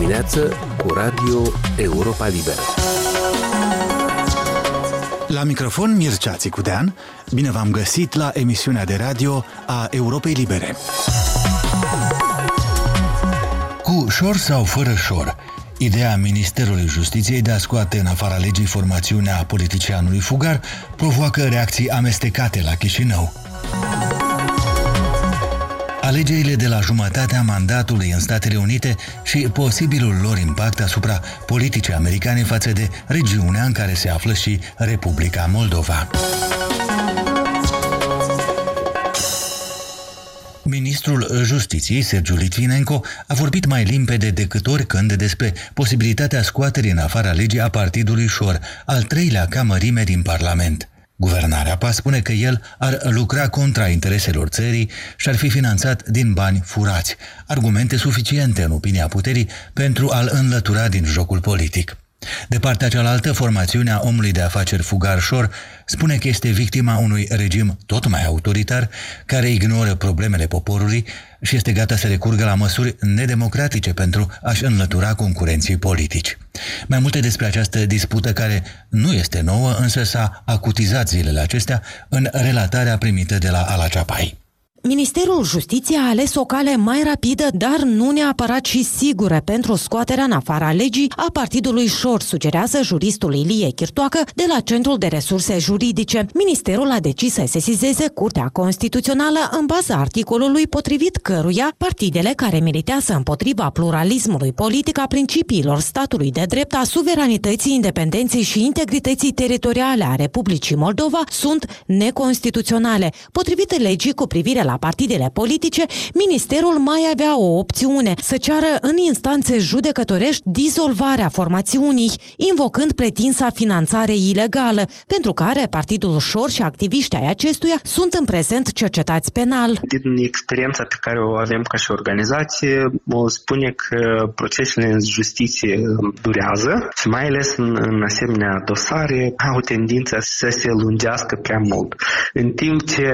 dimineață cu Radio Europa Liberă. La microfon Mircea Țicudean, bine v-am găsit la emisiunea de radio a Europei Libere. Cu șor sau fără șor, Ideea Ministerului Justiției de a scoate în afara legii formațiunea politicianului fugar provoacă reacții amestecate la Chișinău. Alegerile de la jumătatea mandatului în Statele Unite și posibilul lor impact asupra politicii americane față de regiunea în care se află și Republica Moldova. Ministrul Justiției, Sergiu Litvinenko, a vorbit mai limpede decât oricând despre posibilitatea scoaterii în afara legii a partidului Șor, al treilea camărime din Parlament. Guvernarea PAS spune că el ar lucra contra intereselor țării și ar fi finanțat din bani furați, argumente suficiente în opinia puterii pentru a-l înlătura din jocul politic. De partea cealaltă, formațiunea omului de afaceri Fugar Shor spune că este victima unui regim tot mai autoritar care ignoră problemele poporului și este gata să recurgă la măsuri nedemocratice pentru a-și înlătura concurenții politici. Mai multe despre această dispută care nu este nouă, însă s-a acutizat zilele acestea în relatarea primită de la Alaceapai. Ministerul Justiției a ales o cale mai rapidă, dar nu neapărat și sigură pentru scoaterea în afara legii a partidului Șor, sugerează juristul Ilie Chirtoacă de la Centrul de Resurse Juridice. Ministerul a decis să sesizeze Curtea Constituțională în baza articolului potrivit căruia partidele care militează împotriva pluralismului politic a principiilor statului de drept, a suveranității, independenței și integrității teritoriale a Republicii Moldova sunt neconstituționale, potrivit legii cu privire la la partidele politice, ministerul mai avea o opțiune, să ceară în instanțe judecătorești dizolvarea formațiunii, invocând pretinsa finanțare ilegală, pentru care Partidul Șor și activiștii ai acestuia sunt în prezent cercetați penal. Din experiența pe care o avem ca și organizație, o spune că procesele în justiție durează și mai ales în, în asemenea dosare au tendința să se lungească prea mult. În timp ce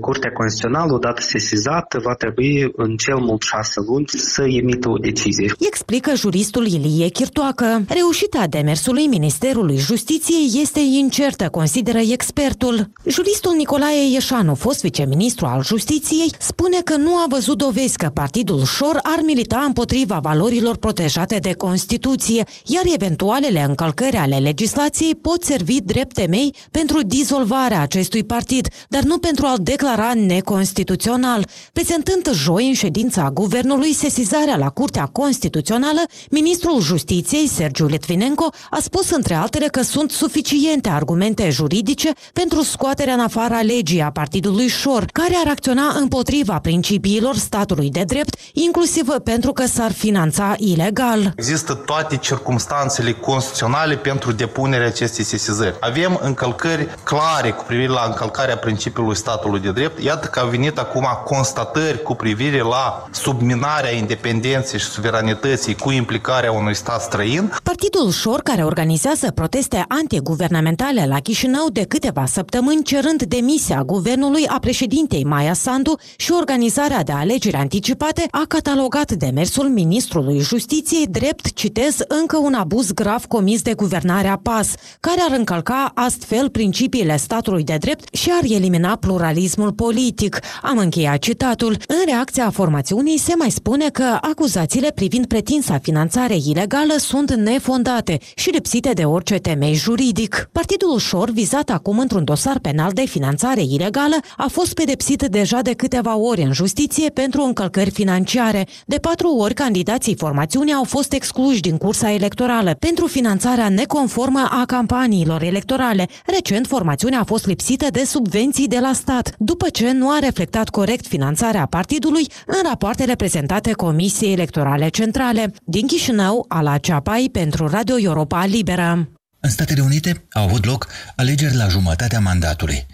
Curtea Constituțională tribunal, odată sesizat, va trebui în cel mult șase luni să emită o decizie. Explică juristul Ilie Chirtoacă. Reușita demersului Ministerului Justiției este incertă, consideră expertul. Juristul Nicolae Ieșanu, fost viceministru al Justiției, spune că nu a văzut dovezi că Partidul Șor ar milita împotriva valorilor protejate de Constituție, iar eventualele încălcări ale legislației pot servi drept temei pentru dizolvarea acestui partid, dar nu pentru a-l declara neconstituțional Constituțional. Prezentând joi în ședința Guvernului sesizarea la Curtea Constituțională, ministrul Justiției, Sergiu Litvinenko, a spus între altele că sunt suficiente argumente juridice pentru scoaterea în afara legii a partidului Șor, care ar acționa împotriva principiilor statului de drept, inclusiv pentru că s-ar finanța ilegal. Există toate circumstanțele constituționale pentru depunerea acestei sesizări. Avem încălcări clare cu privire la încălcarea principiului statului de drept. Iată că a venit venit acum constatări cu privire la subminarea independenței și suveranității cu implicarea unui stat străin. Partidul Șor, care organizează proteste antiguvernamentale la Chișinău de câteva săptămâni, cerând demisia guvernului a președintei Maia Sandu și organizarea de alegeri anticipate, a catalogat demersul ministrului Justiției drept, citez, încă un abuz grav comis de guvernarea PAS, care ar încălca astfel principiile statului de drept și ar elimina pluralismul politic. Am încheiat citatul. În reacția formațiunii se mai spune că acuzațiile privind pretinsa finanțare ilegală sunt nefondate și lipsite de orice temei juridic. Partidul Ușor, vizat acum într-un dosar penal de finanțare ilegală, a fost pedepsit deja de câteva ori în justiție pentru încălcări financiare. De patru ori, candidații formațiunii au fost excluși din cursa electorală pentru finanțarea neconformă a campaniilor electorale. Recent, formațiunea a fost lipsită de subvenții de la stat, după ce nu a reflectat reflectat corect finanțarea partidului în rapoartele prezentate Comisiei Electorale Centrale. Din Chișinău, Ala Ceapai pentru Radio Europa Liberă. În Statele Unite au avut loc alegeri la jumătatea mandatului.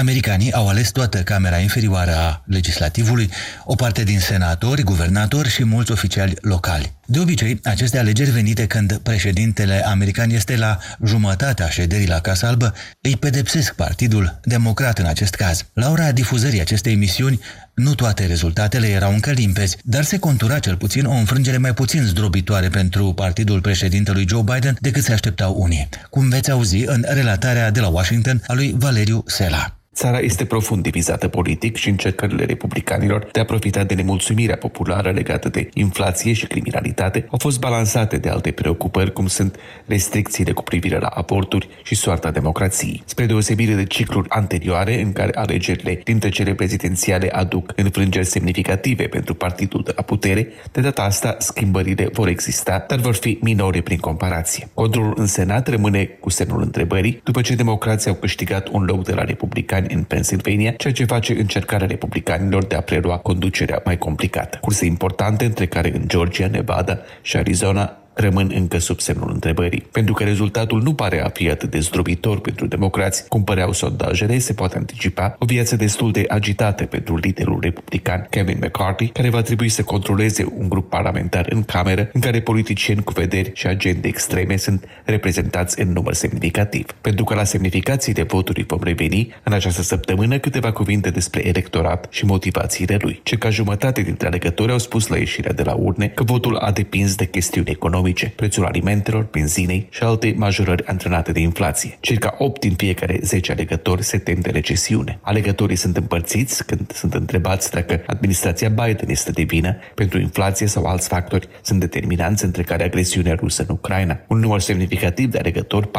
Americanii au ales toată Camera Inferioară a Legislativului, o parte din senatori, guvernatori și mulți oficiali locali. De obicei, aceste alegeri venite când președintele american este la jumătatea șederii la Casa Albă, îi pedepsesc Partidul Democrat în acest caz. La ora difuzării acestei emisiuni, Nu toate rezultatele erau încă limpezi, dar se contura cel puțin o înfrângere mai puțin zdrobitoare pentru partidul președintelui Joe Biden decât se așteptau unii, cum veți auzi în relatarea de la Washington a lui Valeriu Sela. Țara este profund divizată politic și încercările republicanilor de a profita de nemulțumirea populară legată de inflație și criminalitate au fost balansate de alte preocupări, cum sunt restricțiile cu privire la aporturi și soarta democrației. Spre deosebire de cicluri anterioare, în care alegerile dintre cele prezidențiale aduc înfrângeri semnificative pentru partidul de la putere, de data asta schimbările vor exista, dar vor fi minore prin comparație. Controlul în Senat rămâne cu semnul întrebării, după ce democrații au câștigat un loc de la republicani în Pennsylvania, ceea ce face încercarea republicanilor de a prelua conducerea mai complicată. Curse importante, între care în Georgia, Nevada și Arizona, rămân încă sub semnul întrebării. Pentru că rezultatul nu pare a fi atât de zdrobitor pentru democrați, cum păreau sondajele, se poate anticipa o viață destul de agitată pentru liderul republican Kevin McCarthy, care va trebui să controleze un grup parlamentar în cameră în care politicieni cu vederi și agende extreme sunt reprezentați în număr semnificativ. Pentru că la semnificațiile votului vom reveni în această săptămână câteva cuvinte despre electorat și motivațiile lui. Circa jumătate dintre alegători au spus la ieșirea de la urne că votul a depins de chestiuni economice economice, prețul alimentelor, benzinei și alte majorări antrenate de inflație. Circa 8 din fiecare 10 alegători se tem de recesiune. Alegătorii sunt împărțiți când sunt întrebați dacă administrația Biden este de vină pentru inflație sau alți factori sunt determinanți între care agresiunea rusă în Ucraina. Un număr semnificativ de alegători, 44%,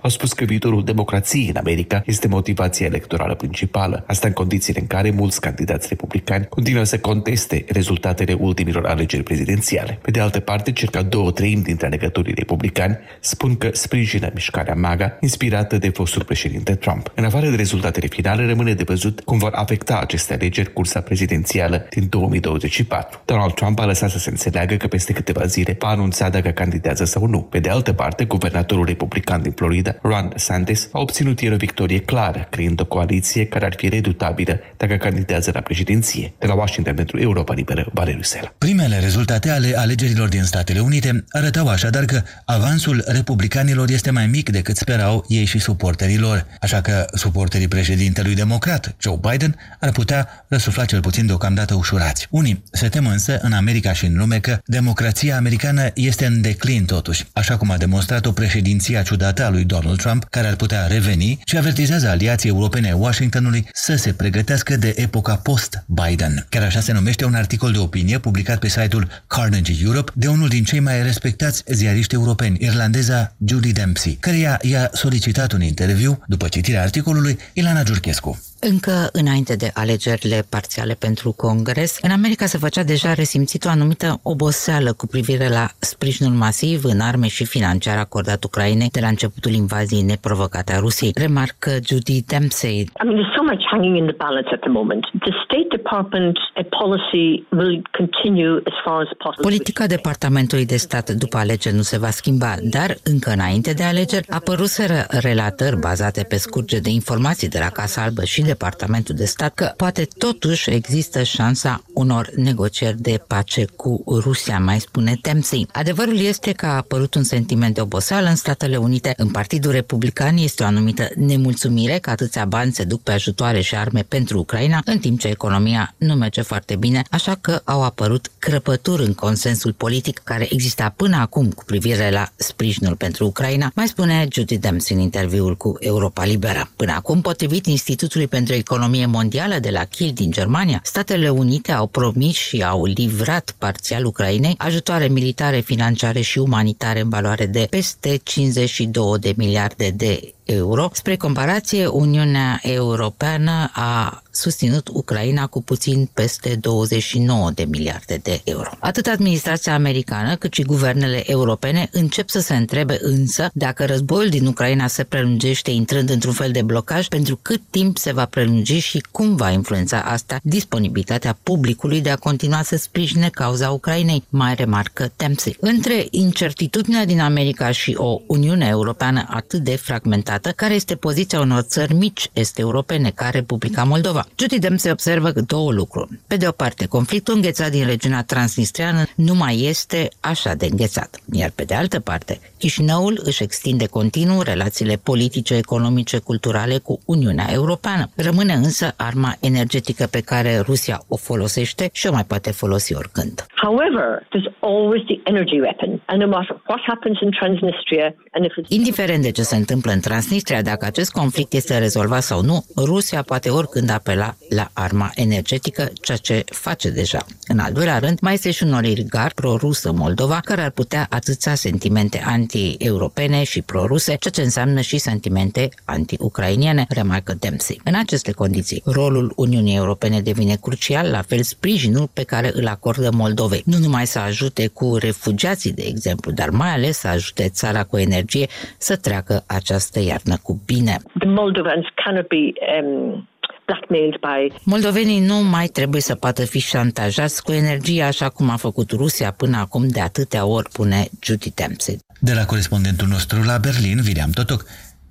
au spus că viitorul democrației în America este motivația electorală principală. Asta în condițiile în care mulți candidați republicani continuă să conteste rezultatele ultimilor alegeri prezidențiale. Pe de altă parte, circa două treimi dintre alegătorii republicani spun că sprijină mișcarea MAGA, inspirată de fostul președinte Trump. În afară de rezultatele finale, rămâne de văzut cum vor afecta aceste alegeri cursa prezidențială din 2024. Donald Trump a lăsat să se înțeleagă că peste câteva zile va anunța dacă candidează sau nu. Pe de altă parte, guvernatorul republican din Florida, Ron DeSantis, a obținut ieri o victorie clară, creând o coaliție care ar fi redutabilă dacă candidează la președinție. De la Washington pentru Europa Liberă, Valeriu Sela. Primele rezultate ale alegerilor din state Statele Unite arătau așadar că avansul republicanilor este mai mic decât sperau ei și suporterilor, așa că suporterii președintelui democrat, Joe Biden, ar putea răsufla cel puțin deocamdată ușurați. Unii se tem însă în America și în lume că democrația americană este în declin totuși, așa cum a demonstrat-o președinția ciudată a lui Donald Trump, care ar putea reveni și avertizează aliații europene ai Washingtonului să se pregătească de epoca post-Biden. Chiar așa se numește un articol de opinie publicat pe site-ul Carnegie Europe de unul din din cei mai respectați ziariști europeni, irlandeza Julie Dempsey, care i-a solicitat un interviu după citirea articolului Ilana Giurchescu. Încă înainte de alegerile parțiale pentru Congres, în America se făcea deja resimțit o anumită oboseală cu privire la sprijinul masiv în arme și financiar acordat Ucrainei de la începutul invaziei neprovocate a Rusiei. Remarcă Judy Dempsey. I mean, there's so much hanging in the balance at the moment. The State Department policy will continue as far as possible. Politica Departamentului de Stat după alegeri nu se va schimba, dar încă înainte de alegeri apăruseră relatări bazate pe scurge de informații de la Casa Albă și Departamentul de Stat că poate totuși există șansa unor negocieri de pace cu Rusia, mai spune Dempsey. Adevărul este că a apărut un sentiment de oboseală în Statele Unite. În Partidul Republican este o anumită nemulțumire că atâția bani se duc pe ajutoare și arme pentru Ucraina, în timp ce economia nu merge foarte bine, așa că au apărut crăpături în consensul politic care exista până acum cu privire la sprijinul pentru Ucraina, mai spune Judy Dempsey în interviul cu Europa Liberă. Până acum, potrivit Institutului pentru pentru economie mondială de la Kiel din Germania, Statele Unite au promis și au livrat parțial Ucrainei ajutoare militare, financiare și umanitare în valoare de peste 52 de miliarde de euro. Spre comparație, Uniunea Europeană a susținut Ucraina cu puțin peste 29 de miliarde de euro. Atât administrația americană cât și guvernele europene încep să se întrebe însă dacă războiul din Ucraina se prelungește intrând într-un fel de blocaj, pentru cât timp se va prelungi și cum va influența asta disponibilitatea publicului de a continua să sprijine cauza Ucrainei, mai remarcă Dempsey. Între incertitudinea din America și o Uniune Europeană atât de fragmentată, care este poziția unor țări mici este europene ca Republica Moldova, Moldova. Judy Dempsey observă două lucruri. Pe de o parte, conflictul înghețat din regiunea transnistreană nu mai este așa de înghețat. Iar pe de altă parte, Chișinăul își extinde continuu relațiile politice, economice, culturale cu Uniunea Europeană. Rămâne însă arma energetică pe care Rusia o folosește și o mai poate folosi oricând. However, there's always the energy weapon. And no matter what happens in Transnistria, and if it's... Indiferent de ce se întâmplă în Transnistria, dacă acest conflict este rezolvat sau nu, Rusia poate oricând apela la arma energetică, ceea ce face deja. În al doilea rând, mai este și un oligar pro-rusă Moldova, care ar putea atâța sentimente anti-europene și pro-ruse, ceea ce înseamnă și sentimente anti-ucrainiene, remarcă Dempsey. În aceste condiții, rolul Uniunii Europene devine crucial, la fel sprijinul pe care îl acordă Moldovei. Nu numai să ajute cu refugiații, de exemplu, dar mai ales să ajute țara cu energie să treacă această iarnă cu bine. The Moldovans cannot be um, blackmailed by... Moldovenii nu mai trebuie să poată fi șantajați cu energie așa cum a făcut Rusia până acum de atâtea ori, pune Judy Dempsey. De la corespondentul nostru la Berlin, William Totoc,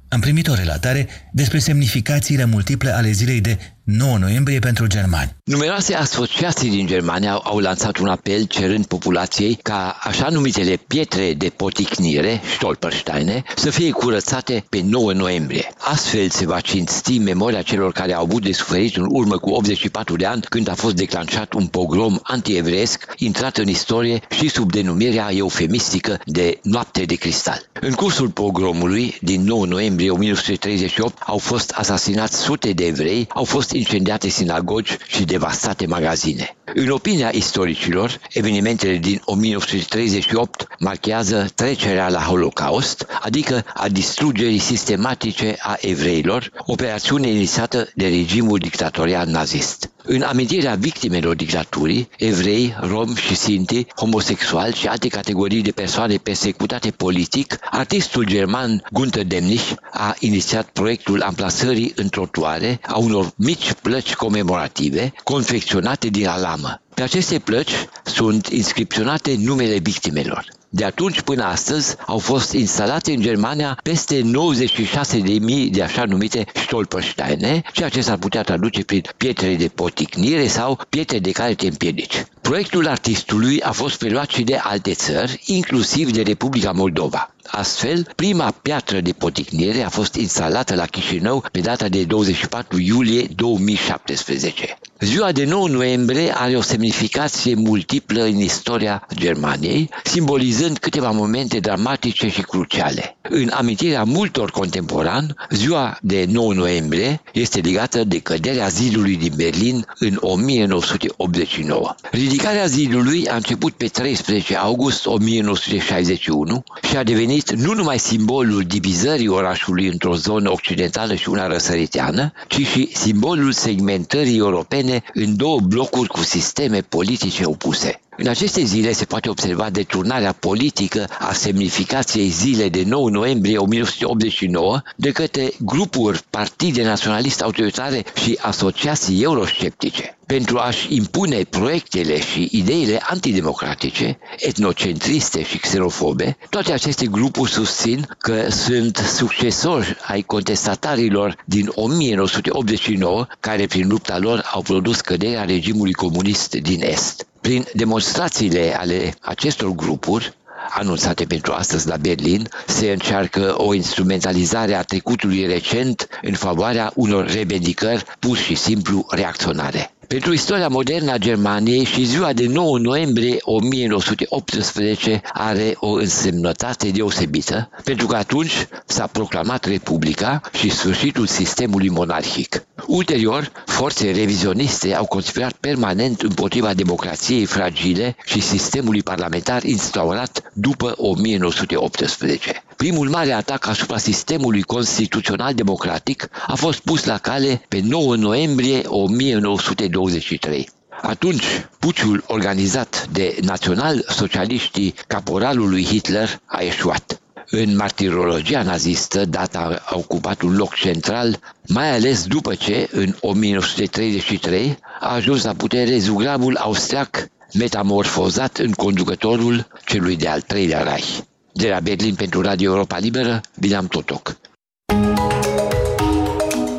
am primit o relatare despre semnificațiile multiple ale zilei de 9 noiembrie pentru germani. Numeroase asociații din Germania au lansat un apel cerând populației ca așa numitele pietre de poticnire, Stolpersteine, să fie curățate pe 9 noiembrie. Astfel se va cinsti memoria celor care au avut de suferit în urmă cu 84 de ani când a fost declanșat un pogrom antievreiesc intrat în istorie și sub denumirea eufemistică de Noapte de Cristal. În cursul pogromului din 9 noiembrie 1938 au fost asasinați sute de evrei, au fost incendiate sinagogi și devastate magazine. În opinia istoricilor, evenimentele din 1938 marchează trecerea la Holocaust, adică a distrugerii sistematice a evreilor, operațiune inițiată de regimul dictatorial nazist. În amintirea victimelor dictaturii, evrei, romi și sinti, homosexuali și alte categorii de persoane persecutate politic, artistul german Gunther Demnich a inițiat proiectul amplasării în trotuare a unor mici plăci comemorative confecționate din alamă. Pe aceste plăci sunt inscripționate numele victimelor. De atunci până astăzi au fost instalate în Germania peste 96.000 de așa numite Stolpersteine, ceea ce s-ar putea traduce prin pietre de poticnire sau pietre de care te împiedici. Proiectul artistului a fost preluat și de alte țări, inclusiv de Republica Moldova. Astfel, prima piatră de poticnire a fost instalată la Chișinău pe data de 24 iulie 2017. Ziua de 9 noiembrie are o semnificație multiplă în istoria Germaniei, simbolizând câteva momente dramatice și cruciale. În amintirea multor contemporani, ziua de 9 noiembrie este legată de căderea zidului din Berlin în 1989. Ridicarea zidului a început pe 13 august 1961 și a devenit nu numai simbolul divizării orașului într-o zonă occidentală și una răsăriteană, ci și simbolul segmentării europene în două blocuri cu sisteme politice opuse. În aceste zile se poate observa deturnarea politică a semnificației zile de 9 noiembrie 1989 de către grupuri, partide naționaliste autoritare și asociații eurosceptice. Pentru a-și impune proiectele și ideile antidemocratice, etnocentriste și xenofobe, toate aceste grupuri susțin că sunt succesori ai contestatarilor din 1989, care prin lupta lor au produs căderea regimului comunist din Est. Prin demonstrațiile ale acestor grupuri, anunțate pentru astăzi la Berlin, se încearcă o instrumentalizare a trecutului recent în favoarea unor revendicări pur și simplu reacționare. Pentru istoria modernă a Germaniei și ziua de 9 noiembrie 1918 are o însemnătate deosebită, pentru că atunci s-a proclamat Republica și sfârșitul sistemului monarhic. Ulterior, forțe revizioniste au conspirat permanent împotriva democrației fragile și sistemului parlamentar instaurat după 1918. Primul mare atac asupra sistemului constituțional democratic a fost pus la cale pe 9 noiembrie 1923. Atunci, puciul organizat de național-socialiștii caporalului Hitler a eșuat. În martirologia nazistă, data a ocupat un loc central, mai ales după ce, în 1933, a ajuns la putere zugravul austriac metamorfozat în conducătorul celui de-al treilea Reich. De la Berlin pentru Radio Europa Liberă, Bilam Totoc.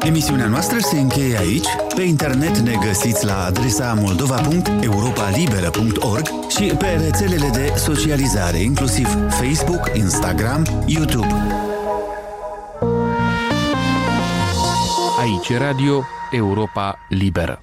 Emisiunea noastră se încheie aici. Pe internet ne găsiți la adresa moldova.europalibera.org și pe rețelele de socializare, inclusiv Facebook, Instagram, YouTube. Aici Radio Europa Liberă.